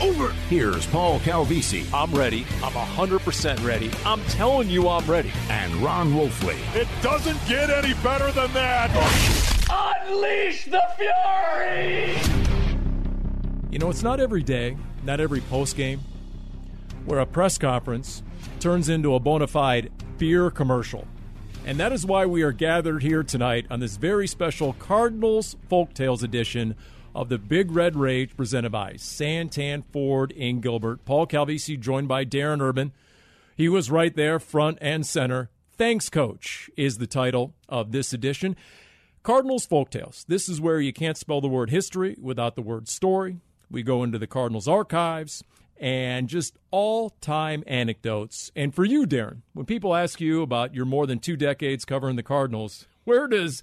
over. Here's Paul Calvisi I'm ready. I'm 100% ready. I'm telling you I'm ready. and Ron Wolfley. It doesn't get any better than that. Unleash the fury! You know, it's not every day, not every post game, where a press conference turns into a bona fide beer commercial. And that is why we are gathered here tonight on this very special Cardinals Folktales edition of the Big Red Rage presented by Santan Ford in Gilbert. Paul Calvisi joined by Darren Urban. He was right there, front and center. Thanks, Coach, is the title of this edition. Cardinals Folktales. This is where you can't spell the word history without the word story. We go into the Cardinals archives and just all time anecdotes. And for you, Darren, when people ask you about your more than two decades covering the Cardinals, where does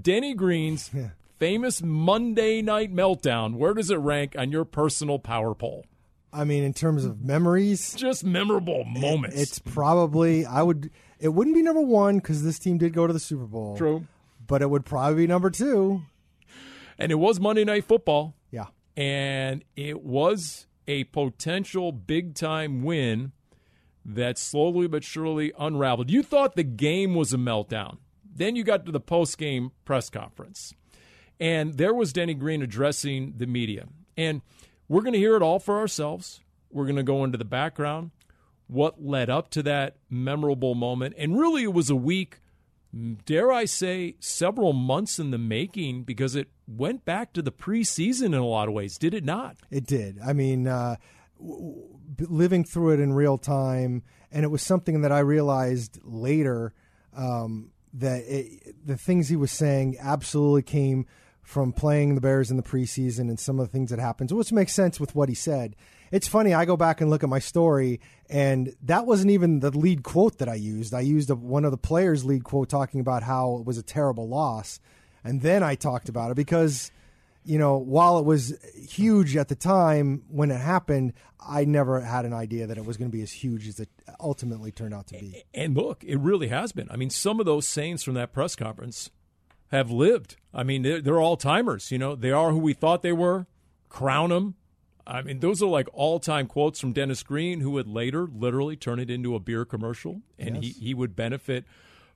Denny Green's famous Monday night meltdown, where does it rank on your personal power poll? I mean, in terms of memories, Just memorable moments. it's probably I would. It wouldn't be number one because this team did go to the Super Bowl. true. but it would probably be number two. And it was Monday Night Football. Yeah, and it was a potential big time win that slowly but surely unraveled. You thought the game was a meltdown. Then you got to the post game press conference, and there was Denny Green addressing the media. And we're going to hear it all for ourselves. We're going to go into the background, what led up to that memorable moment. And really, it was a week, dare I say, several months in the making because it went back to the preseason in a lot of ways, did it not? it did. I mean, uh, living through it in real time, and it was something that I realized later um, that it, the things he was saying absolutely came from playing the Bears in the preseason and some of the things that happened, which makes sense with what he said. It's funny. I go back and look at my story, and that wasn't even the lead quote that I used. I used a, one of the players' lead quote talking about how it was a terrible loss, and then I talked about it because you know, while it was huge at the time when it happened, I never had an idea that it was going to be as huge as it ultimately turned out to be. And look, it really has been. I mean, some of those sayings from that press conference have lived. I mean, they're, they're all timers. You know, they are who we thought they were. Crown them. I mean, those are like all time quotes from Dennis Green, who would later literally turn it into a beer commercial, and he, he would benefit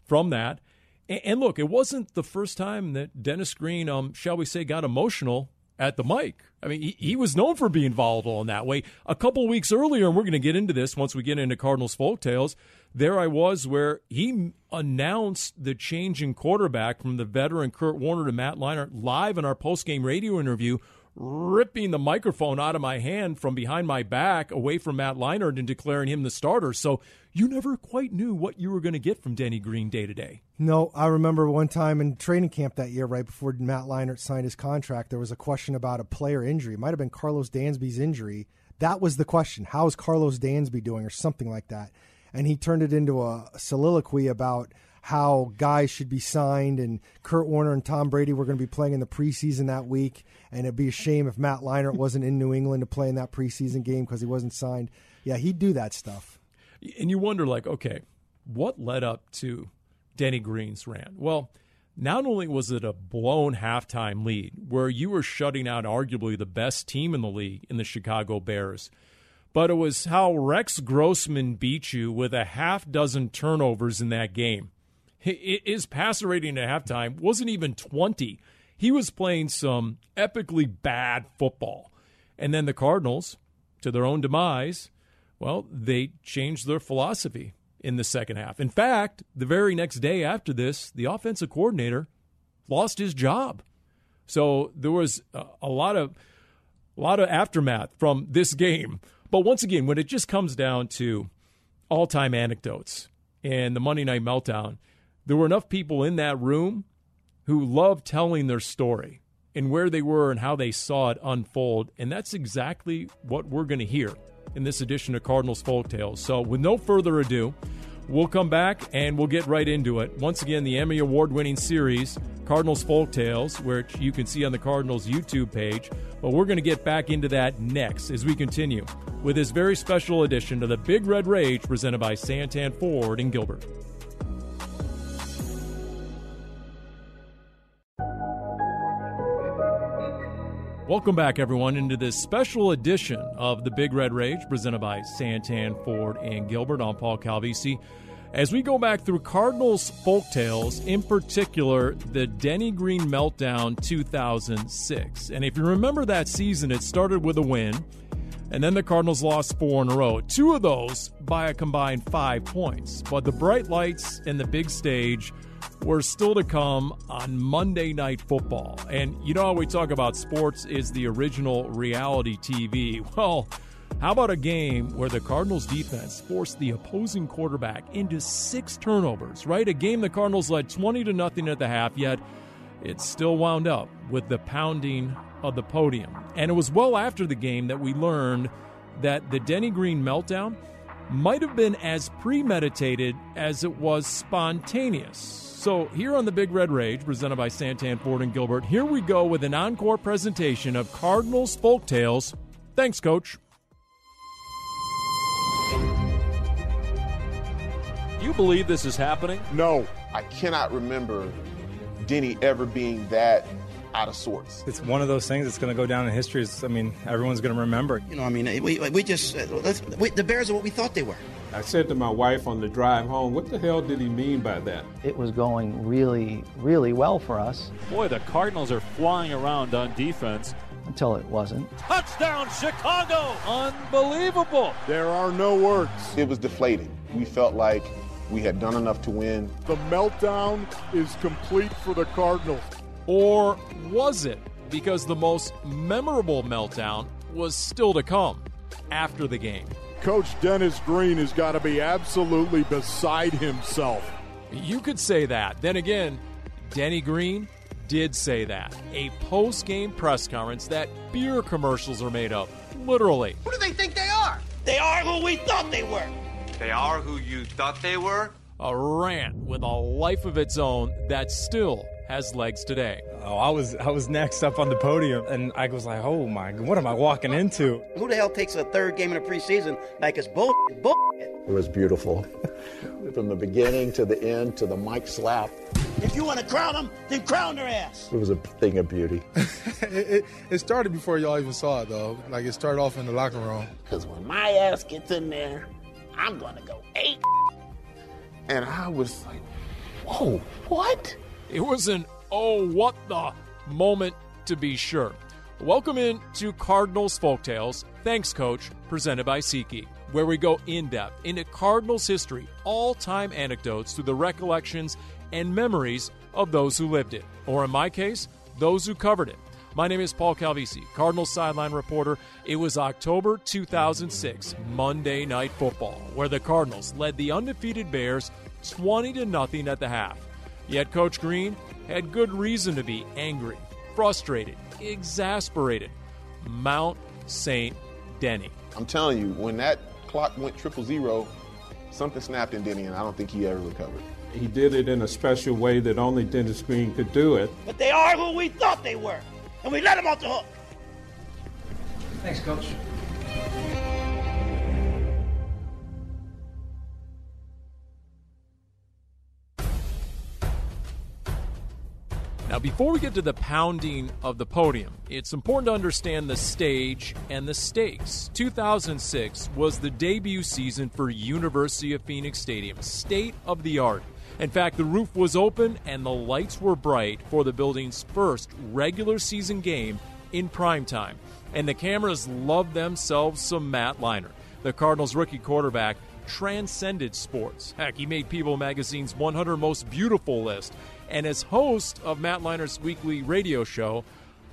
from that. And, and look, it wasn't the first time that Dennis Green, um, shall we say, got emotional at the mic. I mean, he, he was known for being volatile in that way. A couple weeks earlier, and we're going to get into this once we get into Cardinals folktales. There I was where he announced the change in quarterback from the veteran Kurt Warner to Matt Leinart live in our postgame radio interview, ripping the microphone out of my hand from behind my back away from Matt Leinart and declaring him the starter. So you never quite knew what you were going to get from Denny Green day to day. No, I remember one time in training camp that year, right before Matt Leinart signed his contract, there was a question about a player injury. It might have been Karlos Dansby's injury. That was the question. How is Carlos Dansby doing, or something like that? And he turned it into a soliloquy about how guys should be signed, and Kurt Warner and Tom Brady were going to be playing in the preseason that week, and it'd be a shame if Matt Leinart wasn't in New England to play in that preseason game because he wasn't signed. Yeah, he'd do that stuff. and you wonder like okay what led up to denny green's rant well not only was it a blown halftime lead where you were shutting out arguably the best team in the league in the chicago bears but it was how rex grossman beat you with a half dozen turnovers in that game his passer rating at halftime wasn't even 20 he was playing some epically bad football and then the cardinals to their own demise well, they changed their philosophy in the second half. In fact, the very next day after this, the offensive coordinator lost his job. So there was a, lot of A lot of aftermath from this game. But once again, when it just comes down to all time anecdotes and the Monday Night Meltdown, there were enough people in that room who loved telling their story and where they were and how they saw it unfold. And that's exactly what we're going to hear in this edition of Cardinals Folk Tales. So, with no further ado, we'll come back and we'll get right into it. Once again, the Emmy Award winning series, Cardinals Folk Tales, which you can see on the Cardinals YouTube page. But we're going to get back into that next as we continue with this very special edition of the Big Red Rage presented by Santan Ford and Gilbert. Welcome back, everyone, into this special edition of the Big Red Rage presented by Santan Ford and Gilbert. I'm Paul Calvisi. As we go back through Cardinals folk tales, in particular the Denny Green Meltdown 2006. And if you remember that season, it started with a win, and then the Cardinals lost four in a row. Two of those by a combined five points. But the bright lights and the big stage were still to come on Monday Night Football. And you know how we talk about sports is the original reality TV. Well, how about a game where the Cardinals defense forced the opposing quarterback into six turnovers, right? A game the Cardinals led 20 to nothing at the half, yet it still wound up with the pounding of the podium. And it was well after the game that we learned that the Denny Green meltdown might have been as premeditated as it was spontaneous. So, here on the Big Red Rage, presented by Santan Ford and Gilbert, here we go with an encore presentation of Cardinals folk tales. Thanks, Coach. Do you believe this is happening? No. I cannot remember Denny ever being that out of sorts. It's one of those things that's going to go down in history. It's, I mean, everyone's going to remember. You know, I mean, we, we just, uh, let's, we, the Bears are what we thought they were. I said to my wife on the drive home, what the hell did he mean by that? It was going really, really well for us. Boy, the Cardinals are flying around on defense. Until it wasn't. Touchdown, Chicago! Unbelievable! There are no words. It was deflating. We felt like we had done enough to win. The meltdown is complete for the Cardinals. Or was it? Because the most memorable meltdown was still to come after the game. Coach Dennis Green has got to be absolutely beside himself. You could say that. Then again, Denny Green did say that. A post game press conference that beer commercials are made of. Literally. Who do they think they are? They are who we thought they were. They are who you thought they were? A rant with a life of its own that still has legs today. Oh, I was I was next up on the podium, and I was like, "Oh my, what am I walking into?" Who the hell takes a third game in the preseason like it's bull bull? It was beautiful, from the beginning to the end to the mic slap. If you want to crown them, then crown their ass. It was a thing of beauty. it, it, it, started before y'all even saw it, though. Like it started off in the locker room. Because when my ass gets in there, I'm gonna go eight. And I was like, "Whoa, what?" It was an oh, what the moment to be sure. Welcome in to Cardinals Folktales. Thanks, Coach, presented by SeatGeek, where we go in depth into Cardinals history, all time anecdotes through the recollections and memories of those who lived it, or in my case, those who covered it. My name is Paul Calvisi, Cardinals sideline reporter. It was October 2006, Monday Night Football, where the Cardinals led the undefeated Bears 20 to nothing at the half. Yet Coach Green had good reason to be angry, frustrated, exasperated. Mount St. Denny. I'm telling you, when that clock went triple zero, something snapped in Denny, and I don't think he ever recovered. He did it in a special way that only Dennis Green could do it. But they are who we thought they were, and we let them off the hook. Thanks, Coach. Before we get to the pounding of the podium, it's important to understand the stage and the stakes. 2006 was the debut season for University of Phoenix Stadium, state of the art. In fact, the roof was open and the lights were bright for the building's first regular season game in prime time. And the cameras loved themselves some Matt Leinart, the Cardinals' rookie quarterback, transcended sports. Heck, he made People Magazine's 100 Most Beautiful list. And as host of Matt Leinart's weekly radio show,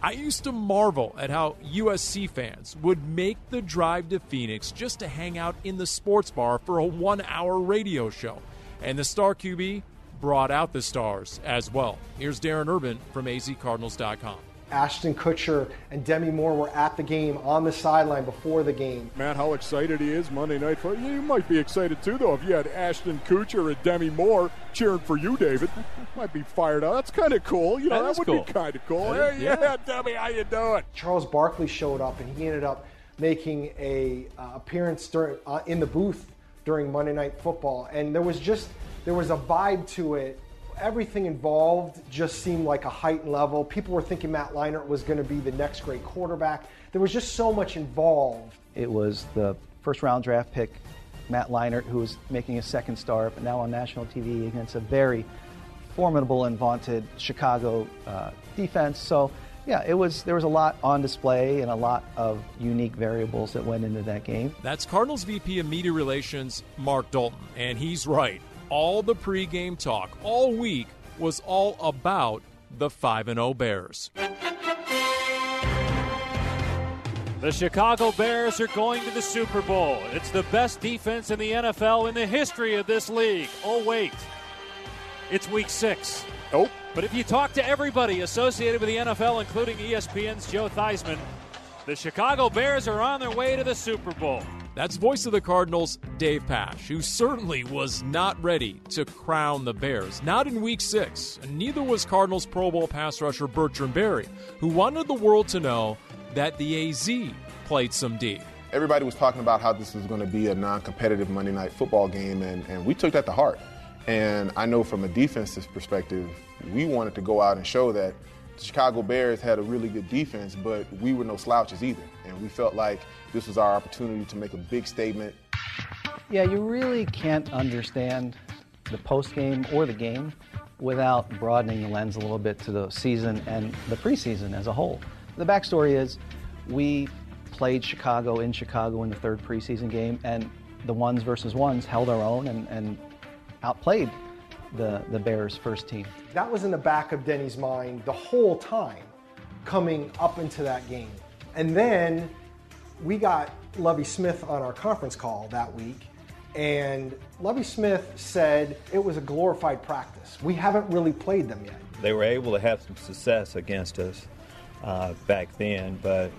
I used to marvel at how USC fans would make the drive to Phoenix just to hang out in the sports bar for a one hour radio show. And the star QB brought out the stars as well. Here's Darren Urban from azcardinals.com. Ashton Kutcher and Demi Moore were at the game on the sideline before the game. Matt, how excited he is Monday night football. You might be excited too, though, if you had Ashton Kutcher and Demi Moore cheering for you, David. might be fired up. That's kind of cool. You know, that, that would cool. be kind of cool. Hey, yeah. yeah, Demi, how you doing? Charles Barkley showed up, and he ended up making a uh, appearance during, uh, in the booth during Monday Night Football, and there was just there was a vibe to it everything involved just seemed like a heightened level. People were thinking Matt Leinart was going to be the next great quarterback. There was just so much involved. It was the first round draft pick, Matt Leinart, who was making a second start, but now on national TV against a very formidable and vaunted Chicago uh, defense. So, yeah, it was there was a lot on display and a lot of unique variables that went into that game. That's Cardinals VP of Media Relations, Mark Dalton, and he's right all the pregame talk all week was all about the 5 0 Bears. The Chicago Bears are going to the Super Bowl. It's the best defense in the NFL in the history of this league. Oh, wait. It's week six. Nope. But if you talk to everybody associated with the NFL, including ESPN's Joe Theismann, the Chicago Bears are on their way to the Super Bowl. That's voice of the Cardinals, Dave Pash, who certainly was not ready to crown the Bears. Not in week six, and neither was Cardinals Pro Bowl pass rusher Bertrand Berry, who wanted the world to know that the AZ played some D. Everybody was talking about how this was going to be a non competitive Monday night football game, and, and we took that to heart. And I know from a defensive perspective, we wanted to go out and show that the Chicago Bears had a really good defense, but we were no slouches either. And we felt like this was our opportunity to make a big statement. Yeah, you really can't understand the post game or the game without broadening the lens a little bit to the season and the preseason as a whole. The backstory is we played Chicago in Chicago in the third preseason game, and the ones versus ones held our own and, and outplayed the, the Bears' first team. That was in the back of Denny's mind the whole time coming up into that game. And then we got Lovie Smith on our conference call that week, and Lovie Smith said it was a glorified practice. We haven't really played them yet. They were able to have some success against us uh, back then, but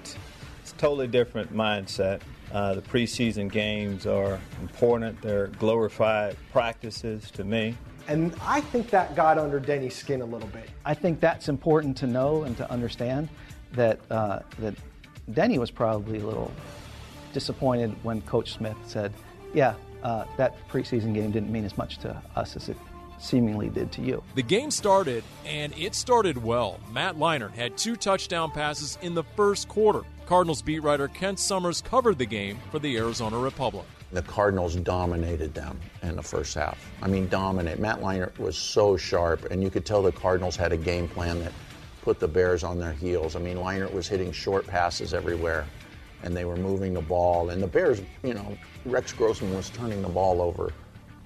it's a totally different mindset. Uh, the preseason games are important, they're glorified practices to me. And I think that got under Denny's skin a little bit. I think that's important to know and to understand that uh, that Denny was probably a little disappointed when Coach Smith said, "Yeah, uh, that preseason game didn't mean as much to us as it seemingly did to you." The game started, and it started well. Matt Leinart had two touchdown passes in the first quarter. Cardinals beat writer Kent Somers covered the game for the Arizona Republic. The Cardinals dominated them in the first half. I mean, dominate. Matt Leinart was so sharp, and you could tell the Cardinals had a game plan that put the Bears on their heels. I mean, Leinart was hitting short passes everywhere, and they were moving the ball. And the Bears, you know, Rex Grossman was turning the ball over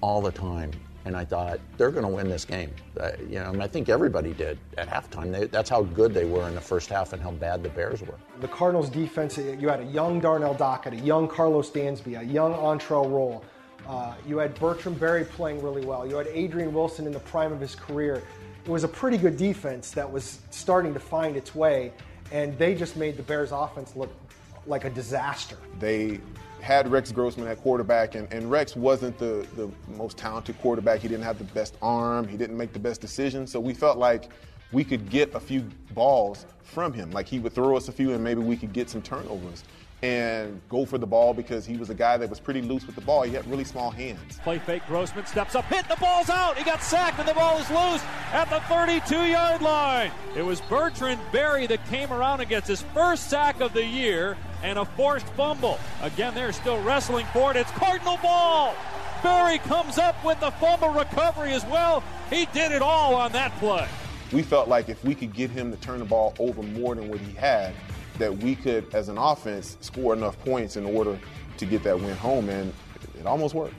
all the time. And I thought they're going to win this game. Uh, you know, and I think everybody did at halftime. They, that's how good they were in the first half and how bad the Bears were. The Cardinals' defense, you had a young Darnell Dockett, a young Karlos Dansby, a young Antrel Rolle. Uh, you had Bertrand Berry playing really well. You had Adrian Wilson in the prime of his career it was a pretty good defense that was starting to find its way, and they just made the Bears' offense look like a disaster. They had Rex Grossman at quarterback, and, and Rex wasn't the, the most talented quarterback. He didn't have the best arm, he didn't make the best decisions, so we felt like we could get a few balls from him. Like he would throw us a few, and maybe we could get some turnovers and go for the ball because he was a guy that was pretty loose with the ball. He had really small hands. Play fake. Grossman steps up, hit the ball's out. He got sacked, and the ball is loose at the 32 yard line. It was Bertrand Berry that came around and gets his first sack of the year and a forced fumble. Again, they're still wrestling for it. It's Cardinal ball. Berry comes up with the fumble recovery as well. He did it all on that play. We felt like if we could get him to turn the ball over more than what he had, that we could, as an offense, score enough points in order to get that win home, and it almost worked.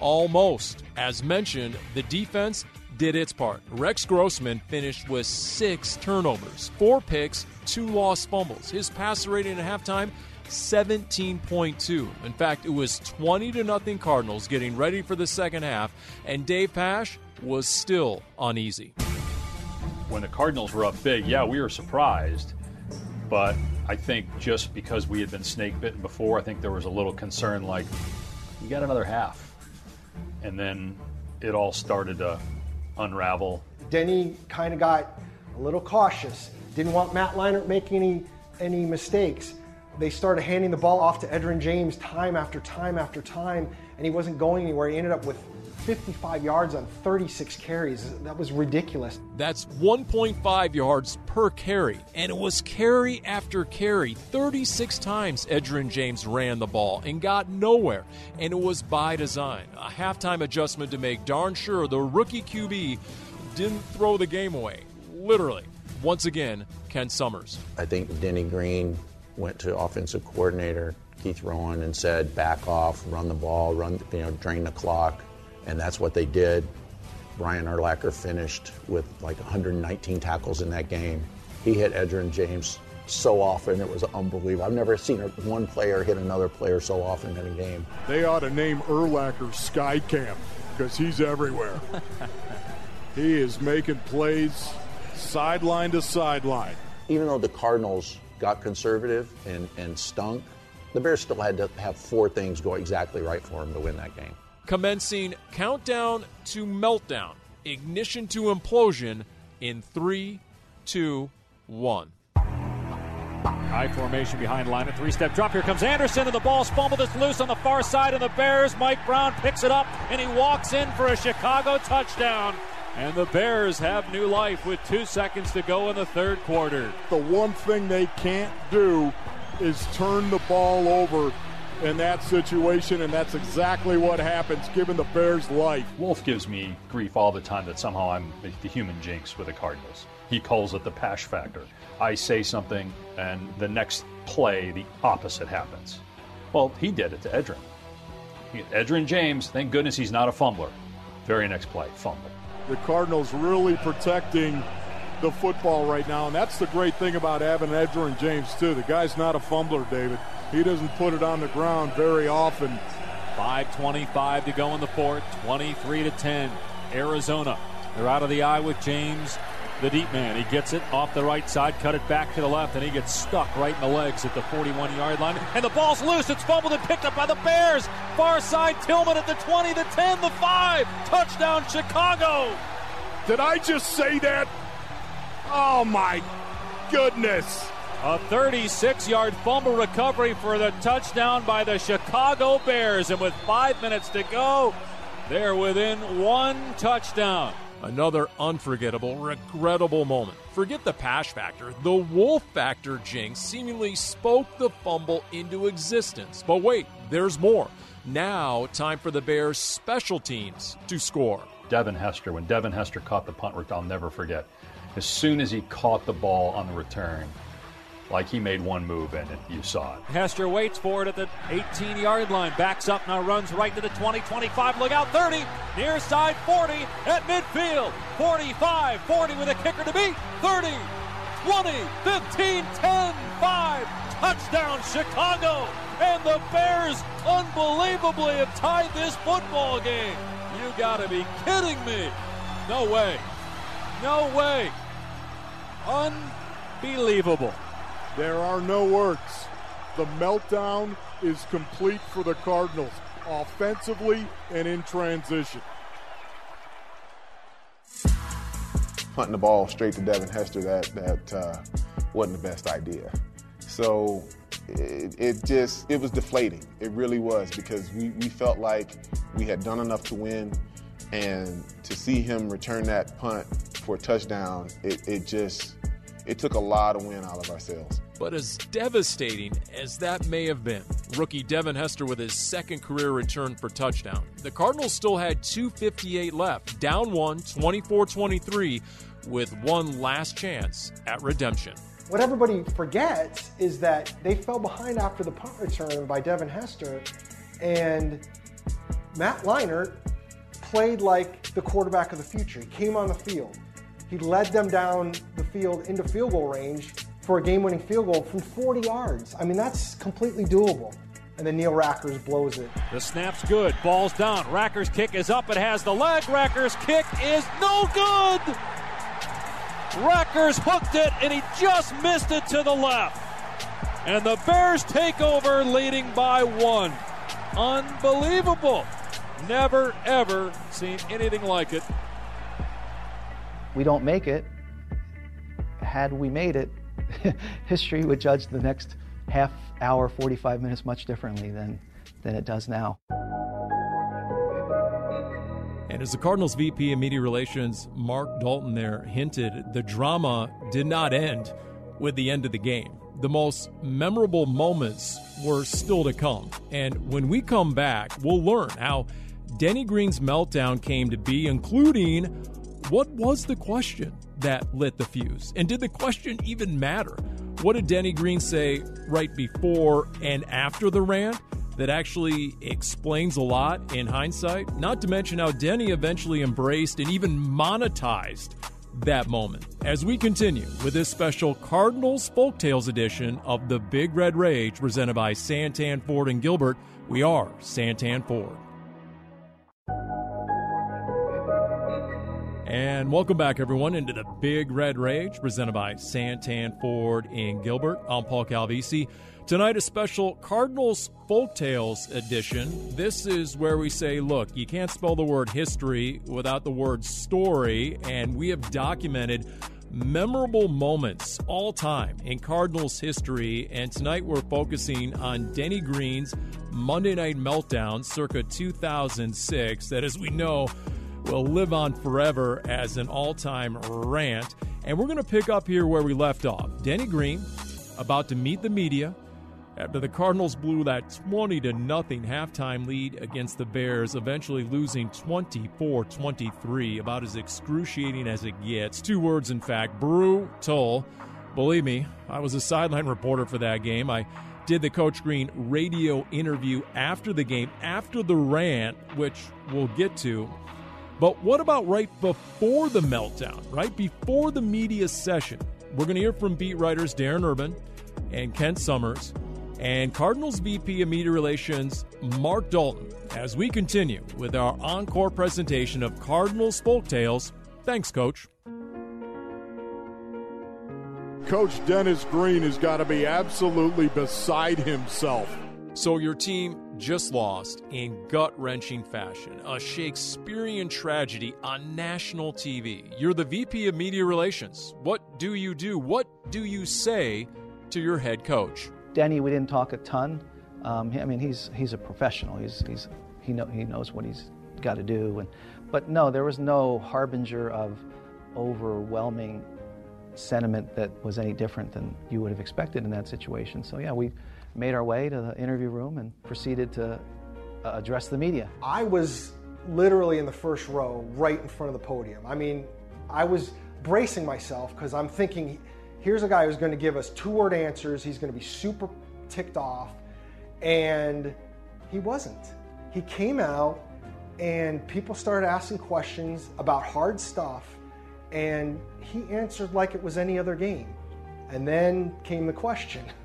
Almost. As mentioned, the defense did its part. Rex Grossman finished with six turnovers, four picks, two lost fumbles. His passer rating at halftime 17.2. In fact, it was 20 to nothing Cardinals getting ready for the second half, and Dave Pash was still uneasy. When the Cardinals were up big, yeah, we were surprised. But I think just because we had been snake bitten before, I think there was a little concern like, you got another half. And then it all started to unravel. Denny kind of got a little cautious. Didn't want Matt Leinart making any any mistakes. They started handing the ball off to Edgerrin James time after time after time, and he wasn't going anywhere. He ended up with 55 yards on 36 carries. That was ridiculous. That's 1.5 yards per carry, and it was carry after carry. 36 times Edgerrin James ran the ball and got nowhere, and it was by design. A halftime adjustment to make darn sure the rookie QB didn't throw the game away. Literally. Once again, Ken Somers. I think Denny Green went to offensive coordinator Keith Rowen and said, back off, run the ball, run, you know, drain the clock. And that's what they did. Brian Urlacher finished with like 119 tackles in that game. He hit Edgerrin James so often, it was unbelievable. I've never seen one player hit another player so often in a game. They ought to name Urlacher Skycam because he's everywhere. he is making plays sideline to sideline. Even though the Cardinals got conservative and, and stunk, the Bears still had to have four things go exactly right for them to win that game. Commencing countdown to meltdown, ignition to implosion in three, two, one. High formation behind line, a three-step drop. Here comes Anderson, and the ball's fumbled. It's loose on the far side, of the Bears. Mike Brown picks it up, and he walks in for a Chicago touchdown. And the Bears have new life with two seconds to go in the third quarter. The one thing they can't do is turn the ball over in that situation, and that's exactly what happens given the Bears' life. Wolf gives me grief all the time that somehow I'm the human jinx with the Cardinals. He calls it the Pash factor. I say something, and the next play, the opposite happens. Well, he did it to Edgerrin. Edgerrin James, thank goodness he's not a fumbler. Very next play, fumble. The Cardinals really protecting the football right now, and that's the great thing about having Edgerrin James, too. The guy's not a fumbler, David. He doesn't put it on the ground very often. 5.25 to go in the fourth, 23 to 10. Arizona. They're out of the eye with James, the deep man. He gets it off the right side, cut it back to the left, and he gets stuck right in the legs at the 41 yard line. And the ball's loose. It's fumbled and picked up by the Bears. Far side, Tillman at the 20, the 10, the 5. Touchdown, Chicago. Did I just say that? Oh, my goodness. A 36 yard fumble recovery for the touchdown by the Chicago Bears. And with five minutes to go, they're within one touchdown. Another unforgettable, regrettable moment. Forget the pash factor. The Wolf factor jinx seemingly spoke the fumble into existence. But wait, there's more. Now, time for the Bears' special teams to score. Devin Hester, when Devin Hester caught the punt, I'll never forget. As soon as he caught the ball on the return, like he made one move and you saw it. Hester waits for it at the 18 yard line, backs up now, runs right to the 20, 25, look out 30, near side 40 at midfield, 45, 40 with a kicker to beat, 30, 20, 15, 10, 5, touchdown Chicago, and the Bears unbelievably have tied this football game. You gotta be kidding me. No way. No way. Unbelievable. There are no words. The meltdown is complete for the Cardinals, offensively and in transition. Punting the ball straight to Devin Hester, that, that uh, wasn't the best idea. So it, it, just, it was deflating. It really was because we, we felt like we had done enough to win. And to see him return that punt for a touchdown, it, it just, it took a lot of wind out of our sails. But as devastating as that may have been, rookie Devin Hester with his second career return for touchdown, the Cardinals still had 2.58 left, down one, 24 23, with one last chance at redemption. What everybody forgets is that they fell behind after the punt return by Devin Hester, and Matt Leinart played like the quarterback of the future. He came on the field. He led them down the field into field goal range for a game winning field goal from 40 yards. I mean, that's completely doable. And then Neil Rackers blows it. The snap's good. Ball's down. Rackers' kick is up. It has the leg. Rackers' kick is no good. Rackers hooked it, and he just missed it to the left. And the Bears take over, leading by one. Unbelievable. Never, ever seen anything like it. We don't make it. Had we made it, history would judge the next half hour, 45 minutes much differently than, than it does now. And as the Cardinals VP of Media Relations, Mark Dalton, there hinted, the drama did not end with the end of the game. The most memorable moments were still to come. And when we come back, we'll learn how Denny Green's meltdown came to be, including what was the question that lit the fuse? And did the question even matter? What did Denny Green say right before and after the rant? that actually explains a lot in hindsight. Not to mention how Denny eventually embraced and even monetized that moment. As we continue with this special Cardinals Folktales edition of the Big Red Rage presented by Santan Ford and Gilbert, we are Santan Ford. And welcome back, everyone, into the Big Red Rage presented by Santan Ford and Gilbert. I'm Paul Calvisi. Tonight, a special Cardinals Folktales edition. This is where we say, look, you can't spell the word history without the word story, and we have documented memorable moments all time in Cardinals history. And tonight we're focusing on Denny Green's Monday Night Meltdown circa 2006, that, as we know, will live on forever as an all time rant. And we're going to pick up here where we left off. Denny Green about to meet the media after the Cardinals blew that 20 to nothing halftime lead against the Bears, eventually losing 24-23, about as excruciating as it gets. Two words in fact, brutal. Believe me, I was a sideline reporter for that game. I did the Coach Green radio interview after the game, after the rant, which we'll get to. But what about right before the meltdown, right before the media session? We're going to hear from beat writers Darren Urban and Kent Somers and Cardinals VP of Media Relations, Mark Dalton, as we continue with our encore presentation of Cardinals Folk Tales. Thanks, Coach. Coach Dennis Green has got to be absolutely beside himself. So, your team just lost in gut wrenching fashion, a Shakespearean tragedy on national TV. You're the VP of Media Relations. What do you do? What do you say to your head coach? Denny, we didn't talk a ton. Um, I mean, he's he's a professional. He's he's he know he knows what he's got to do. And but no, there was no harbinger of overwhelming sentiment that was any different than you would have expected in that situation. So yeah, we made our way to the interview room and proceeded to uh, address the media. I was literally in the first row, right in front of the podium. I mean, I was bracing myself because I'm thinking here's a guy who's going to give us two word answers. He's going to be super ticked off. And he wasn't. He came out and people started asking questions about hard stuff. And he answered like it was any other game. And then came the question,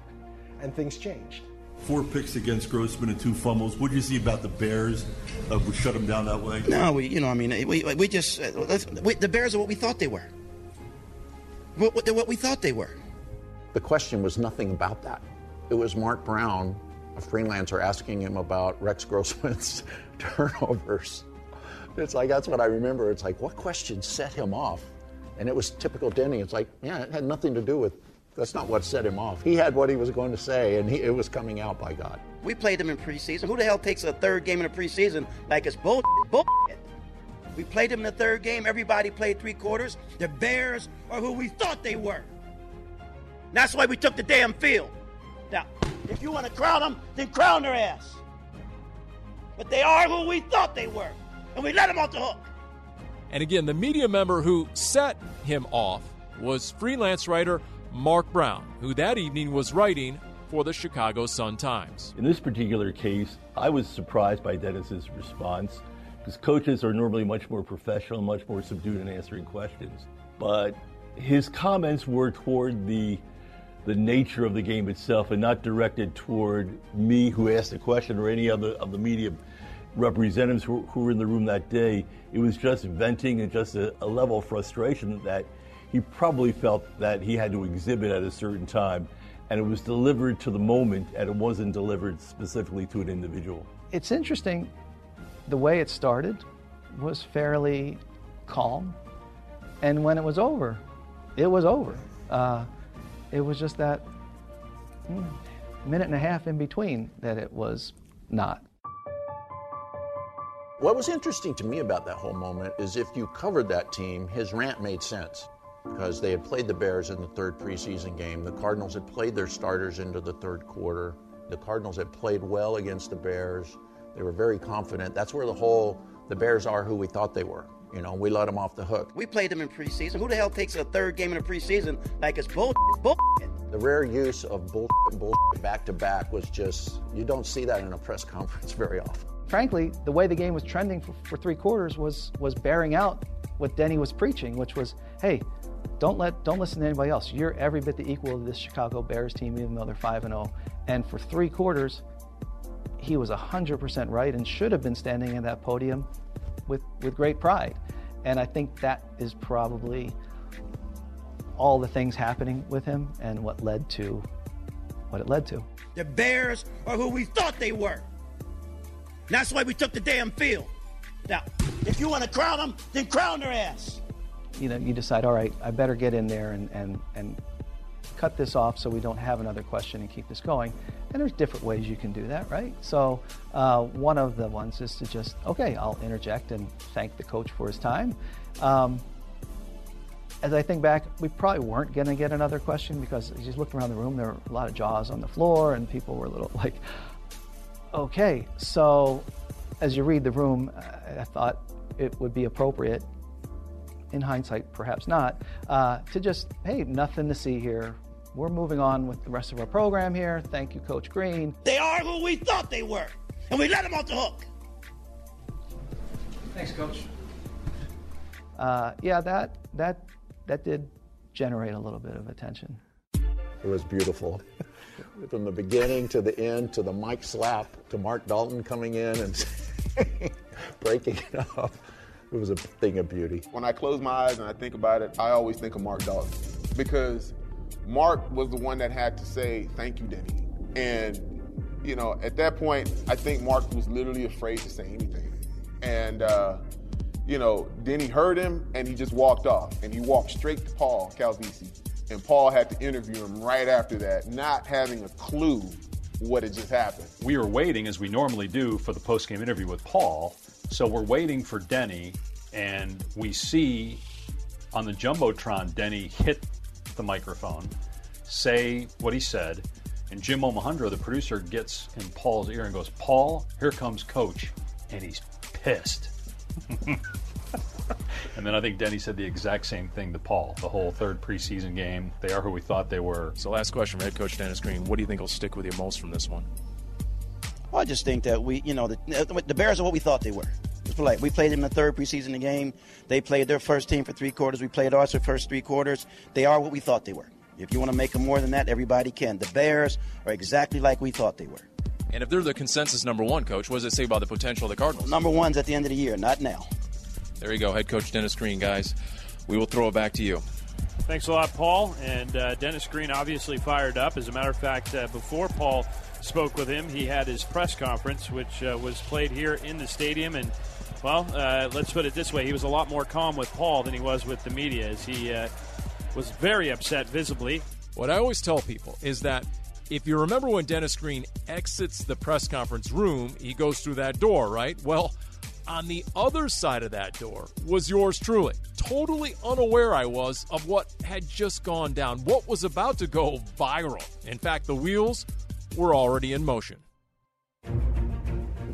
and things changed. Four picks against Grossman and two fumbles. What do you see about the Bears? Uh, we shut them down that way. No, we, you know, I mean, we, we just uh, we, the Bears are what we thought they were what, what, what we thought they were. The question was nothing about that. It was Mark Brown, a freelancer, asking him about Rex Grossman's turnovers. It's like, that's what I remember. It's like, what question set him off? And it was typical Denny. It's like, yeah, it had nothing to do with, that's not what set him off. He had what he was going to say, and he, it was coming out by God. We played them in preseason. Who the hell takes a third game in a preseason like it's bullshit? bullshit? We played them in the third game. Everybody played three quarters. The Bears are who we thought they were. That's why we took the damn field. Now, if you want to crown them, then crown their ass. But they are who we thought they were, and we let them off the hook. And again, the media member who set him off was freelance writer Mark Brown, who that evening was writing for the Chicago Sun Times. In this particular case, I was surprised by Dennis's response because coaches are normally much more professional, much more subdued in answering questions. But his comments were toward the the nature of the game itself and not directed toward me who asked the question or any other of the media representatives who, who were in the room that day. It was just venting and just a, a level of frustration that he probably felt that he had to exhibit at a certain time. And it was delivered to the moment and it wasn't delivered specifically to an individual. It's interesting, the way it started was fairly calm. And when it was over, it was over. Uh, it was just that mm, minute and a half in between that it was not. What was interesting to me about that whole moment is if you covered that team, his rant made sense because they had played the Bears in the third preseason game. The Cardinals had played their starters into the third quarter. The Cardinals had played well against the Bears. They were very confident. That's where the whole the Bears are who we thought they were. You know, we let them off the hook. We played them in preseason. Who the hell takes a third game in the preseason like it's bullshit? Bullshit. The rare use of bullshit, bullshit back to back was just, you don't see that in a press conference very often. Frankly, the way the game was trending for, for three quarters was was bearing out what Denny was preaching, which was, hey, don't let don't listen to anybody else. You're every bit the equal of this Chicago Bears team, even though they're five and zero. And for three quarters, he was hundred percent right and should have been standing at that podium with with great pride. And I think that is probably all the things happening with him and what led to what it led to. The Bears are who we thought they were. That's why we took the damn field. Now, if you want to crown them, then crown their ass. You know, you decide, all right, I better get in there and, and, and cut this off so we don't have another question and keep this going. And there's different ways you can do that, right? So uh, one of the ones is to just, okay, I'll interject and thank the coach for his time. Um, as I think back, we probably weren't going to get another question because as you looked around the room, there were a lot of jaws on the floor and people were a little like, okay, so as you read the room, I thought it would be appropriate, in hindsight, perhaps not, uh, to just, hey, nothing to see here. We're moving on with the rest of our program here. Thank you, Coach Green. They are who we thought they were, and we let them off the hook. Thanks, Coach. Uh, yeah, that that that did generate a little bit of attention. It was beautiful. From the beginning to the end to the mic slap to Mark Dalton coming in and breaking it up. It was a thing of beauty. When I close my eyes and I think about it, I always think of Mark Dalton because Mark was the one that had to say, Thank you, Denny. And, you know, at that point, I think Mark was literally afraid to say anything. And, uh, you know, Denny heard him and he just walked off. And he walked straight to Paul Calvisi. And Paul had to interview him right after that, not having a clue what had just happened. We were waiting, as we normally do, for the post-game interview with Paul. So we're waiting for Denny, and we see on the jumbotron Denny hit the microphone, say what he said, and Jim Omohundro, the producer, gets in Paul's ear and goes, "Paul, here comes Coach," and he's pissed. and then I think Denny said the exact same thing to Paul. The whole third preseason game, they are who we thought they were. So, last question from head coach Dennis Green: What do you think will stick with you most from this one? Well, I just think that we, you know, the, the Bears are what we thought they were. It's like we played them in the third preseason game. They played their first team for three quarters. We played ours for first three quarters. They are what we thought they were. If you want to make them more than that, everybody can. The Bears are exactly like we thought they were. And if they're the consensus number one, coach, what does it say about the potential of the Cardinals? Number one's at the end of the year, not now. There you go, head coach Dennis Green, guys. We will throw it back to you. Thanks a lot, Paul. And uh, Dennis Green obviously fired up. As a matter of fact, uh, before Paul spoke with him, he had his press conference, which uh, was played here in the stadium. And, well, uh, let's put it this way he was a lot more calm with Paul than he was with the media, as he uh, was very upset visibly. What I always tell people is that if you remember when Dennis Green exits the press conference room, he goes through that door, right? Well, on the other side of that door was yours truly. Totally unaware I was of what had just gone down, what was about to go viral. In fact, the wheels were already in motion. The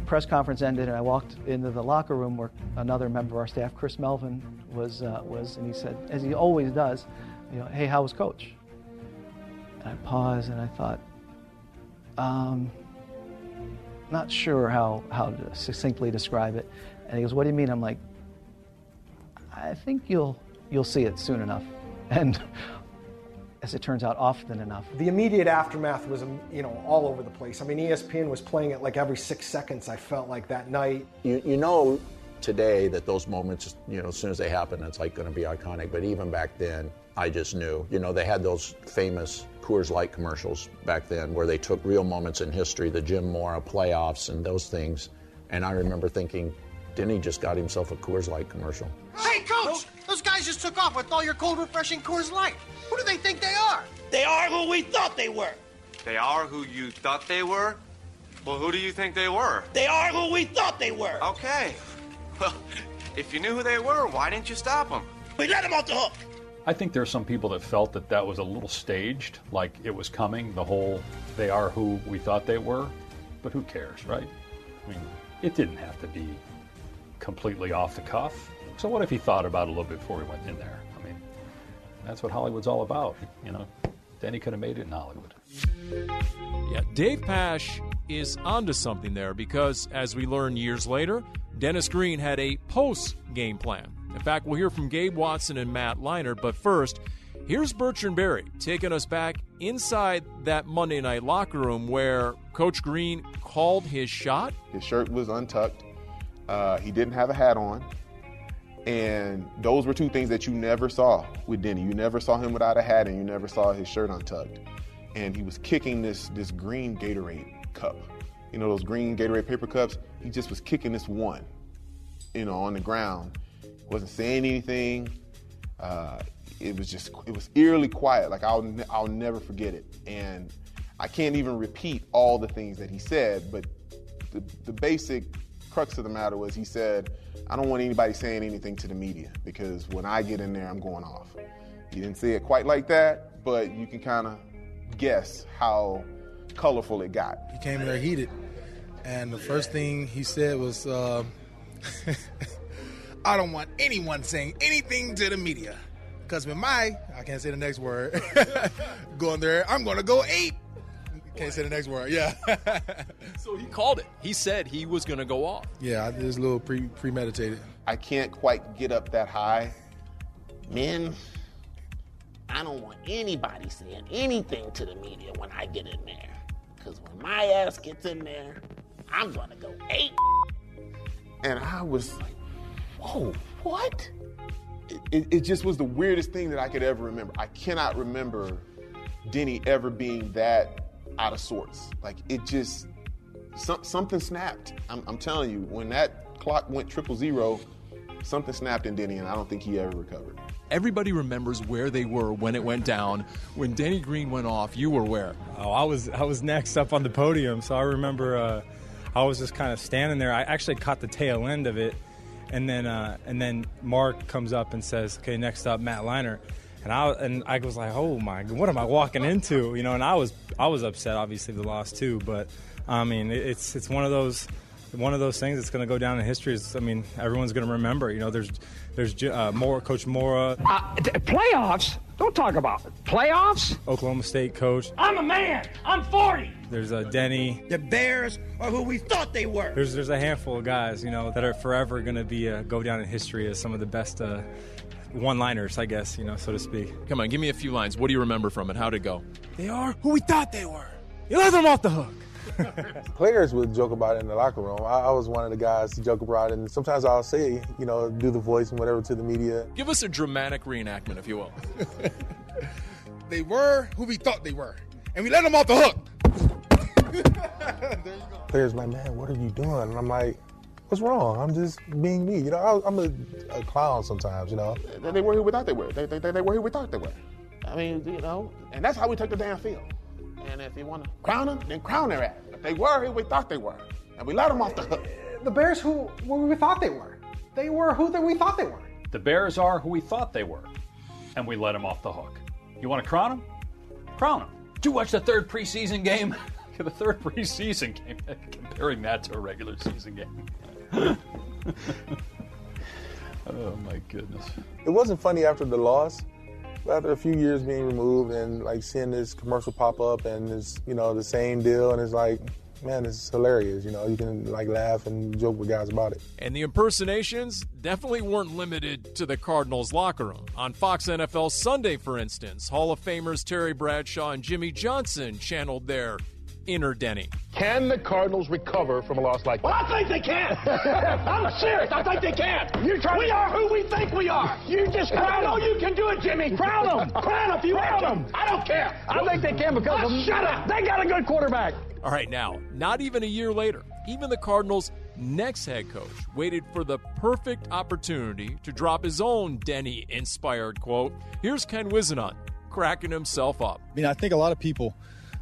press conference ended, and I walked into the locker room where another member of our staff, Chris Melvin, was, uh, was and he said, as he always does, you know, hey, how was coach? And I paused and I thought, um, not sure how, how to succinctly describe it. And he goes, What do you mean? I'm like, I think you'll, you'll see it soon enough. And as it turns out, often enough. The immediate aftermath was, um, you know, all over the place. I mean, ESPN was playing it like every six seconds. I felt like that night. You, you know today that those moments, you know, as soon as they happen, it's like going to be iconic. But even back then, I just knew. You know, they had those famous Coors Light commercials back then where they took real moments in history, the Jim Mora playoffs and those things. And I remember thinking, Denny just got himself a Coors Light commercial. Hey, coach! Those guys just took off with all your cold, refreshing Coors Light. Who do they think they are? They are who we thought they were. They are who you thought they were? Well, who do you think they were? They are who we thought they were. Okay. Well, if you knew who they were, why didn't you stop them? We let them off the hook. I think there are some people that felt that that was a little staged, like it was coming, the whole they are who we thought they were. But who cares, right? I mean, it didn't have to be completely off the cuff. So what if he thought about it a little bit before he went in there? I mean, that's what Hollywood's all about, you know. Then he could have made it in Hollywood. Yeah, Dave Pasch is onto something there because, as we learn years later, Dennis Green had a post game plan. In fact, we'll hear from Gabe Watson and Matt Leinart, but first, here's Bertrand Berry taking us back inside that Monday night locker room where Coach Green called his shot. His shirt was untucked. Uh, he didn't have a hat on. And those were two things that you never saw with Denny. You never saw him without a hat, and you never saw his shirt untucked. And he was kicking this this green Gatorade cup. You know those green Gatorade paper cups. He just was kicking this one, you know, on the ground. wasn't saying anything. Uh, it was just it was eerily quiet. Like I'll I'll never forget it. And I can't even repeat all the things that he said, but the, the basic crux of the matter was he said, I don't want anybody saying anything to the media because when I get in there, I'm going off. He didn't say it quite like that, but you can kind of guess how colorful it got. He came in there heated, and the first thing he said was, uh, "I don't want anyone saying anything to the media, because with my, I can't say the next word, going there, I'm gonna go eight. Can't say the next word. Yeah, So he called it. He said he was going to go off. yeah. I did this a little pre premeditated. I can't quite get up that high. Men, I don't want anybody saying anything to the media when I get in there. Because when my ass gets in there, I'm going to go eight. And I was like, whoa, what? It, it, it just was the weirdest thing that I could ever remember. I cannot remember Denny ever being that out of sorts. Like it just, some, something snapped. I'm, I'm telling you, when that clock went triple zero, something snapped in Denny, and I don't think he ever recovered. Everybody remembers where they were when it went down. When Denny Green went off, you were where? Oh, I was I was next up on the podium, so I remember uh, I was just kind of standing there. I actually caught the tail end of it, and then uh, and then Mark comes up and says, "Okay, next up, Matt Leinart." And I and I was like, "Oh my, what am I walking into?" You know, and I was I was upset, obviously the loss too, but I mean, it's it's one of those one of those things that's going to go down in history. Is, I mean, everyone's going to remember. You know, there's there's uh, Mora, Coach Mora, Uh, t- playoffs? Don't talk about it. Playoffs? Oklahoma State coach. I'm a man. I'm 40. There's uh, Denny. The Bears are who we thought they were. There's there's a handful of guys, you know, that are forever going to be uh, go down in history as some of the best uh, one-liners, I guess, you know, so to speak. Come on, give me a few lines. What do you remember from it? How'd it go? They are who we thought they were. You let them off the hook. Players would joke about it in the locker room. I, I was one of the guys to joke about it, and sometimes I'll say, you know, do the voice and whatever to the media. Give us a dramatic reenactment, if you will. They were who we thought they were, and we let them off the hook. Players like, man, what are you doing? And I'm like, what's wrong? I'm just being me. You know, I, I'm a, a clown sometimes. You know. They, they were who we thought they were. They, they, they, they were who we thought they were. I mean, you know, and that's how we took the damn field. And if you want to crown them, then crown their ass. But they were who we thought they were, and we let them off the hook. The Bears who, who we thought they were. They were who that we thought they were. The Bears are who we thought they were, and we let them off the hook. You want to crown them? Crown them. Did you watch the third preseason game? the third preseason game, comparing that to a regular season game. Oh my goodness. It wasn't funny after the loss, but after a few years being removed and like seeing this commercial pop up and it's you know the same deal and it's like, man, it's hilarious. You know, you can like laugh and joke with guys about it. And the impersonations definitely weren't limited to the Cardinals locker room. On Fox NFL Sunday, for instance, Hall of Famers Terry Bradshaw and Jimmy Johnson channeled their inner Denny. Can the Cardinals recover from a loss like that? Well, I think they can. I'm serious. I think they can. You're trying we to- are who we think we are. You just And I crown know them. you can do it, Jimmy. Crown them. Crown them if you Crown want them. to. I don't care. I think they can because Oh, of shut up. They got a good quarterback. All right, now, not even a year later, even the Cardinals' next head coach waited for the perfect opportunity to drop his own Denny inspired quote. Here's Ken Whisenhunt cracking himself up. I mean, I think a lot of people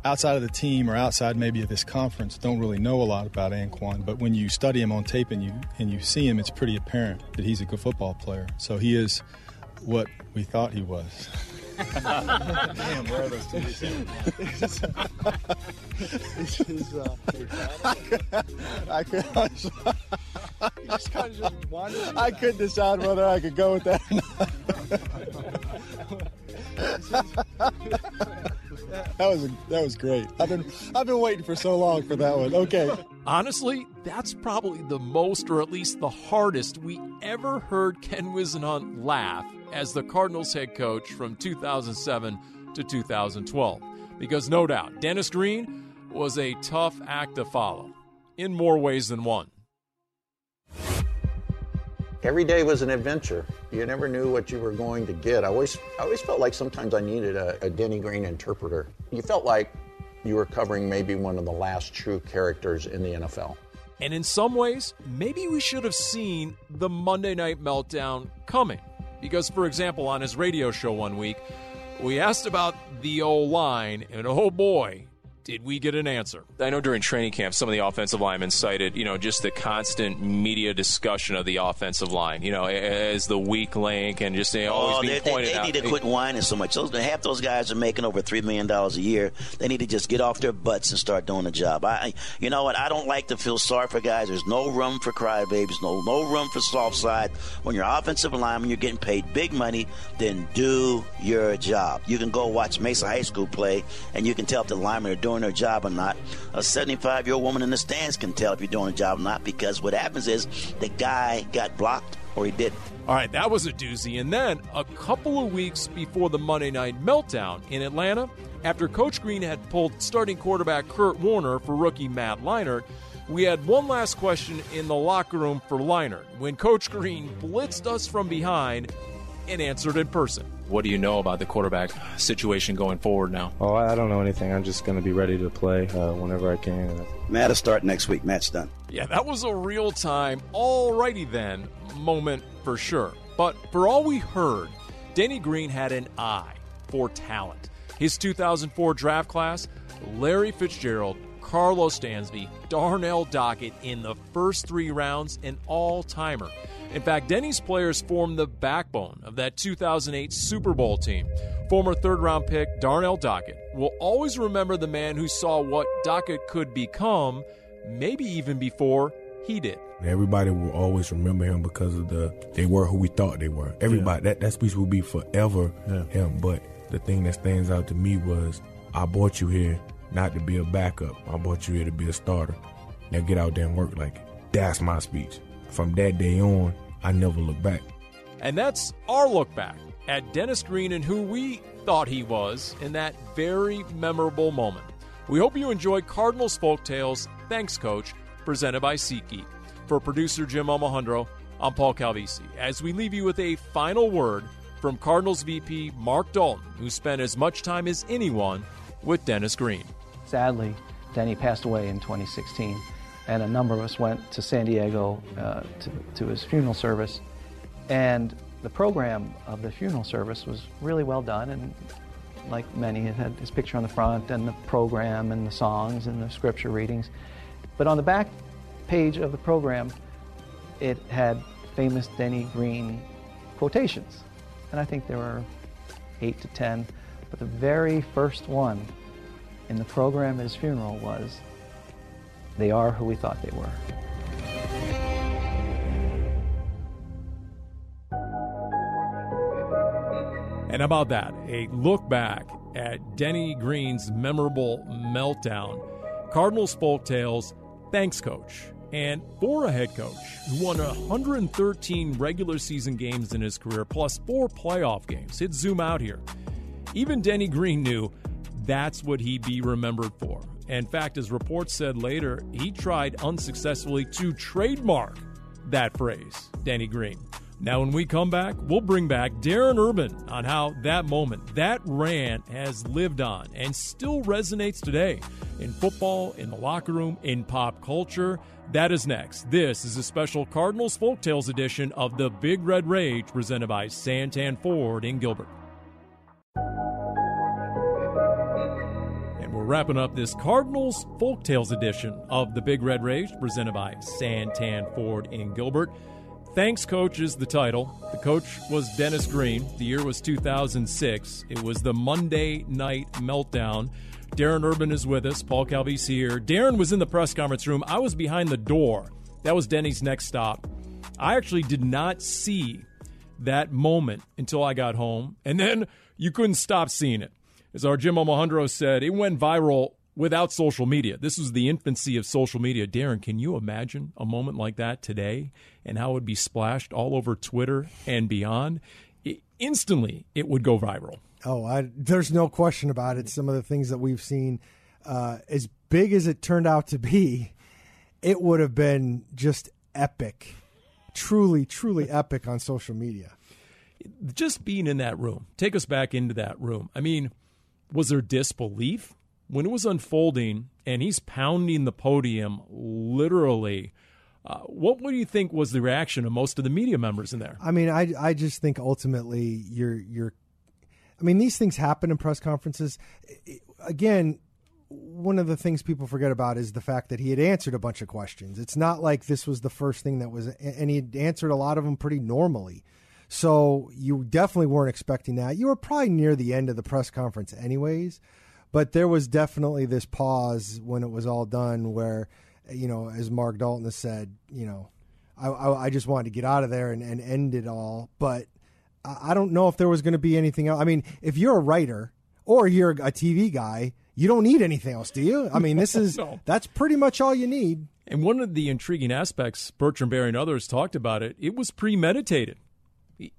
outside of the team or outside maybe of this conference don't really know a lot about Anquan, but when you study him on tape and you and you see him, it's pretty apparent that he's a good football player. So he is what we thought he was. Damn, where are those two? This is, uh, I could, I couldn't decide whether I could go with that. Or that was a, that was great. I've been I've been waiting for so long for that one. Okay. Honestly, that's probably the most, or at least the hardest, we ever heard Ken Whisenhunt laugh as the Cardinals head coach from 2007 to 2012. Because no doubt, Dennis Green was a tough act to follow in more ways than one. Every day was an adventure. You never knew what you were going to get. I always, I always felt like sometimes I needed a, a Denny Green interpreter. You felt like you were covering maybe one of the last true characters in the NFL. And in some ways, maybe we should have seen the Monday Night Meltdown coming. Because, for example, on his radio show one week, we asked about the O line, and oh boy, did we get an answer. I know during training camp, some of the offensive linemen cited, you know, just the constant media discussion of the offensive line, you know, as the weak link and just you know, always Oh, being they, they, pointed they out. need to quit whining so much. Those, half those guys are making over three million dollars a year. They need to just get off their butts and start doing the job. I, I- you know what? I don't like to feel sorry for guys. There's no room for crybabies. No, no room for soft side. When you're offensive lineman, you're getting paid big money. Then do your job. You can go watch Mesa High School play, and you can tell if the linemen are doing their job or not. A 75 year old woman in the stands can tell if you're doing a job or not because what happens is the guy got blocked or he didn't. All right, that was a doozy. And then a couple of weeks before the Monday night meltdown in Atlanta, after Coach Green had pulled starting quarterback Kurt Warner for rookie Matt Leinart, we had one last question in the locker room for Leinart when Coach Green blitzed us from behind and answered in person. What do you know about the quarterback situation going forward now? Oh, I don't know anything. I'm just going to be ready to play uh, whenever I can. Matt will start next week. Matt's done. Yeah, that was a real time, alrighty then moment for sure. But for all we heard, Denny Green had an eye for talent. His 2004 draft class, Larry Fitzgerald, Karlos Dansby, Darnell Dockett in the first three rounds, an all timer. In fact, Denny's players formed the backbone of that 2008 Super Bowl team. Former third round pick Darnell Dockett will always remember the man who saw what Dockett could become, maybe even before he did. Everybody will always remember him because of the they were who we thought they were. Everybody that that speech will be forever him. But the thing that stands out to me was I brought you here not to be a backup. I brought you here to be a starter. Now get out there and work like it. That's my speech. From that day on, I never look back. And that's our look back at Dennis Green and who we thought he was in that very memorable moment. We hope you enjoyed Cardinals Folk Tales Thanks Coach, presented by SeatGeek. For producer Jim Omohundro, I'm Paul Calvisi. As we leave you with a final word from Cardinals VP Mark Dalton, who spent as much time as anyone with Dennis Green. Sadly, Denny passed away in 2016, and a number of us went to San Diego uh, to, to his funeral service. And the program of the funeral service was really well done, and like many, it had his picture on the front, and the program, and the songs, and the scripture readings. But on the back page of the program, it had famous Denny Green quotations. And I think there were eight to ten. But the very first one in the program at his funeral was, They are who we thought they were. And about that, a look back at Denny Green's memorable meltdown. Cardinals Folk Tales Thanks Coach. And for a head coach who won 113 regular season games in his career, plus four playoff games, hit zoom out here. Even Denny Green knew that's what he'd be remembered for. In fact, as reports said later, he tried unsuccessfully to trademark that phrase, Denny Green. Now, when we come back, we'll bring back Darren Urban on how that moment, that rant has lived on and still resonates today in football, in the locker room, in pop culture. That is next. This is a special Cardinals Folktales edition of the Big Red Rage presented by Santan Ford in Gilbert. Wrapping up this Cardinals Folktales edition of the Big Red Rage presented by Santan Ford in Gilbert. Thanks, Coach is the title. The coach was Dennis Green. The year was 2006. It was the Monday night meltdown. Darren Urban is with us. Paul Calvisi here. Darren was in the press conference room. I was behind the door. That was Denny's next stop. I actually did not see that moment until I got home, and then you couldn't stop seeing it. As our Jim Omohundro said, it went viral without social media. This was the infancy of social media. Darren, can you imagine a moment like that today and how it would be splashed all over Twitter and beyond? It, instantly, it would go viral. Oh, I, there's no question about it. Some of the things that we've seen, uh, as big as it turned out to be, it would have been just epic, truly, truly epic on social media. Just being in that room, take us back into that room. I mean, was there disbelief when it was unfolding and he's pounding the podium literally? Uh, what would you think was the reaction of most of the media members in there? I mean, I I just think ultimately you're you're I mean, these things happen in press conferences. Again, one of the things people forget about is the fact that he had answered a bunch of questions. It's not like this was the first thing that was, and he had answered a lot of them pretty normally. So you definitely weren't expecting that. You were probably near the end of the press conference, anyways. But there was definitely this pause when it was all done where, you know, as Mark Dalton has said, you know, I, I, I just wanted to get out of there and, and end it all. But I don't know if there was going to be anything else. I mean, if you're a writer or you're a TV guy, you don't need anything else, do you? I mean, this is no. that's pretty much all you need. And one of the intriguing aspects, Bertrand Berry and others talked about it. It was premeditated.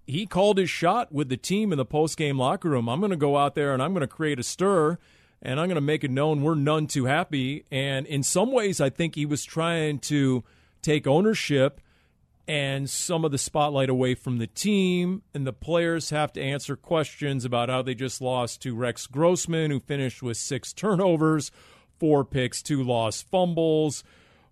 He called his shot with the team in the post game locker room. I'm going to go out there and I'm going to create a stir, and I'm going to make it known we're none too happy. And in some ways, I think he was trying to take ownership and some of the spotlight away from the team, and the players have to answer questions about how they just lost to Rex Grossman, who finished with six turnovers, four picks, two lost fumbles.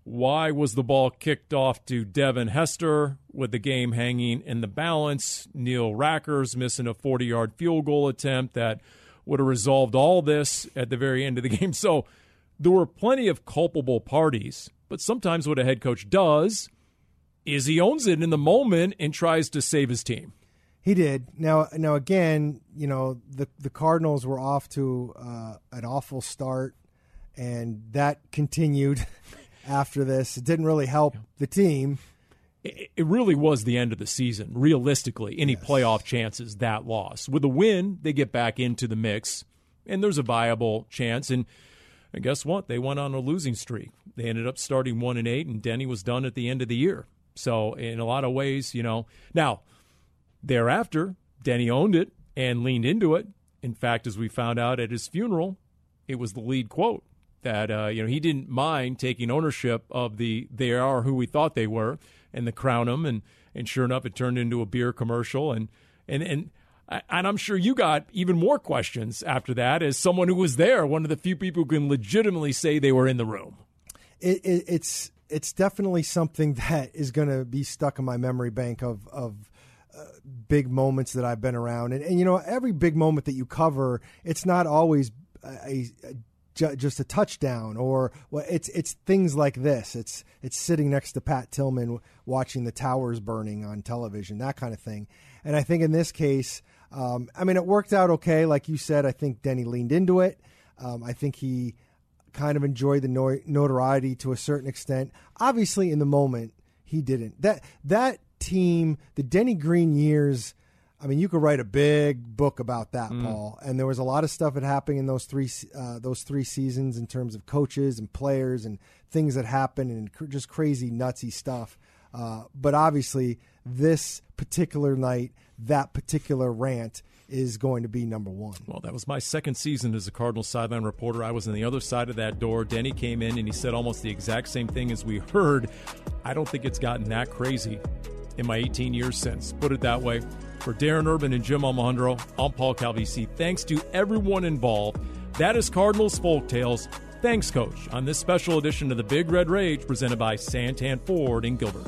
Why was the ball kicked off to Devin Hester with the game hanging in the balance? Neil Rackers missing a 40 yard field goal attempt that would have resolved all this at the very end of the game. So there were plenty of culpable parties, but sometimes what a head coach does is he owns it in the moment and tries to save his team. He did. Now, now again, you know the the Cardinals were off to uh, an awful start, and that continued after this. It didn't really help the team. It, it really was the end of the season. Realistically, any yes. playoff chances that loss with a win, they get back into the mix, and there's a viable chance. And, and guess what? They went on a losing streak. They ended up starting one and eight, and Denny was done at the end of the year. So in a lot of ways, you know. Now, thereafter, Denny owned it and leaned into it. In fact, as we found out at his funeral, it was the lead quote that uh, you know he didn't mind taking ownership of the they are who we thought they were and the crown them and and sure enough it turned into a beer commercial and and and and I'm sure you got even more questions after that as someone who was there, one of the few people who can legitimately say they were in the room. It, it, it's it's definitely something that is going to be stuck in my memory bank of of uh, big moments that I've been around. And, and you know, every big moment that you cover, it's not always a, a just a touchdown or well, it's it's things like this. It's it's sitting next to Pat Tillman watching the towers burning on television, that kind of thing. And I think in this case, um, I mean, it worked out okay. Like you said, I think Denny leaned into it. Um, I think he kind of enjoyed the notoriety to a certain extent. Obviously, in the moment, he didn't. That that team, the Denny Green years, I mean, you could write a big book about that, Mm. Paul. And there was a lot of stuff that happened in those three uh, those three seasons in terms of coaches and players and things that happened and cr- just crazy nutsy stuff. Uh, but obviously, this particular night, that particular rant is going to be number one. Well, that was my second season as a Cardinals sideline reporter. I was on the other side of that door. Denny came in and he said almost the exact same thing as we heard. I don't think it's gotten that crazy in my 18 years since. Put it that way. For Darren Urban and Jim Omohundro, I'm Paul Calvisi. Thanks to everyone involved. That is Cardinals Folk Tales. Thanks, Coach, on this special edition of the Big Red Rage presented by Santan Ford in Gilbert.